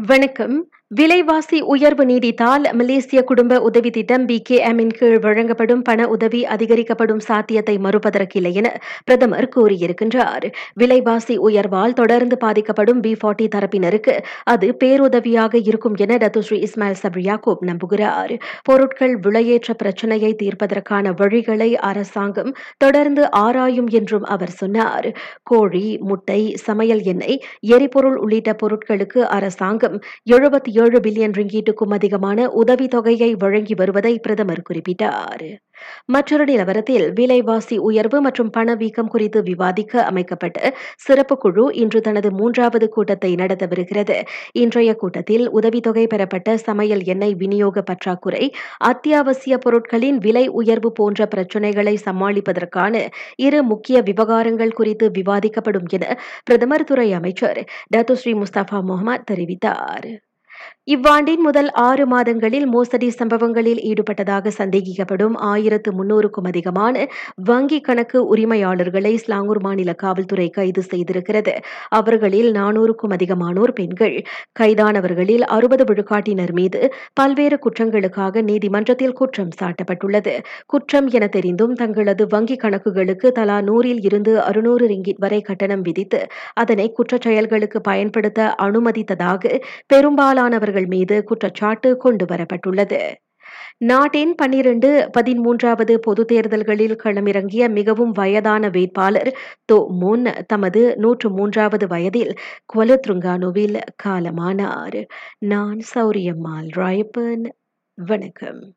வணக்கம். விலைவாசி உயர்வு நீடித்தால் மலேசிய குடும்ப உதவி திட்டம் பி கே எம்மின் கீழ் வழங்கப்படும் பண உதவி அதிகரிக்கப்படும் சாத்தியத்தை மறுப்பதற்கில்லை என பிரதமர் கூறியிருக்கின்றார். விலைவாசி உயர்வால் தொடர்ந்து பாதிக்கப்படும் பி ஃபார்ட்டி தரப்பினருக்கு அது பேருதவியாக இருக்கும் என டத்துஸ்ரீ இஸ்மாயில் சப்ரி யாக்கூப் நம்புகிறார். பொருட்கள் விலையேற்ற பிரச்சினையை தீர்ப்பதற்கான வழிகளை அரசாங்கம் தொடர்ந்து ஆராயும் என்றும் அவர் சொன்னார். கோழி முட்டை சமையல் எண்ணெய் எரிபொருள் உள்ளிட்ட பொருட்களுக்கு அரசாங்கம் எழுபத்தி ஏழு பில்லியன் ரிங்கீட்டுக்கும் அதிகமான உதவித்தொகையை வழங்கி வருவதை பிரதமர் குறிப்பிட்டார். மற்றொரு நிலவரத்தில் விலைவாசி உயர்வு மற்றும் பணவீக்கம் குறித்து விவாதிக்க அமைக்கப்பட்ட சிறப்பு குழு இன்று தனது மூன்றாவது கூட்டத்தை நடத்தவிருக்கிறது இன்றைய கூட்டத்தில் உதவித்தொகை பெறப்பட்ட சமையல் எண்ணெய் விநியோக பற்றாக்குறை அத்தியாவசிய பொருட்களின் விலை உயர்வு போன்ற பிரச்சினைகளை சமாளிப்பதற்கான இரு முக்கிய விவகாரங்கள் குறித்து விவாதிக்கப்படும் என பிரதமர் துறை அமைச்சர் டத்துஸ்ரீ முஸ்தபா முகமது தெரிவித்தார். இவ்வாண்டின் முதல் ஆறு மாதங்களில் மோசடி சம்பவங்களில் ஈடுபட்டதாக சந்தேகிக்கப்படும் ஆயிரத்து முன்னூறுக்கும் அதிகமான வங்கி கணக்கு உரிமையாளர்களை ஸ்லாங்கூர் மாநில காவல்துறை கைது செய்திருக்கிறது. அவர்களில் நானூறுக்கும் அதிகமானோர் பெண்கள். கைதானவர்களில் அறுபது விழுக்காட்டினர் மீது பல்வேறு குற்றங்களுக்காக நீதிமன்றத்தில் குற்றம் சாட்டப்பட்டுள்ளது. குற்றம் என தெரிந்தும் தங்களது வங்கி கணக்குகளுக்கு தலா நூறில் இருந்து அறுநூறு ரிங்கிட் வரை கட்டணம் விதித்து அதனை குற்றச் செயல்களுக்கு பயன்படுத்த அனுமதித்ததாக பெரும்பாலான பெரும்பாலானவர்கள் மீது குற்றச்சாட்டு கொண்டு வரப்பட்டுள்ளது நாட்டின் பன்னிரண்டு பதிமூன்றாவது பொது தேர்தல்களில் களமிறங்கிய மிகவும் வயதான வேட்பாளர் தோ முன் தமது நூற்று மூன்றாவது வயதில் கொலத்ருங்கானுவில் காலமானார். நான் சௌரியம்மாள் ராயப்பன். வணக்கம்.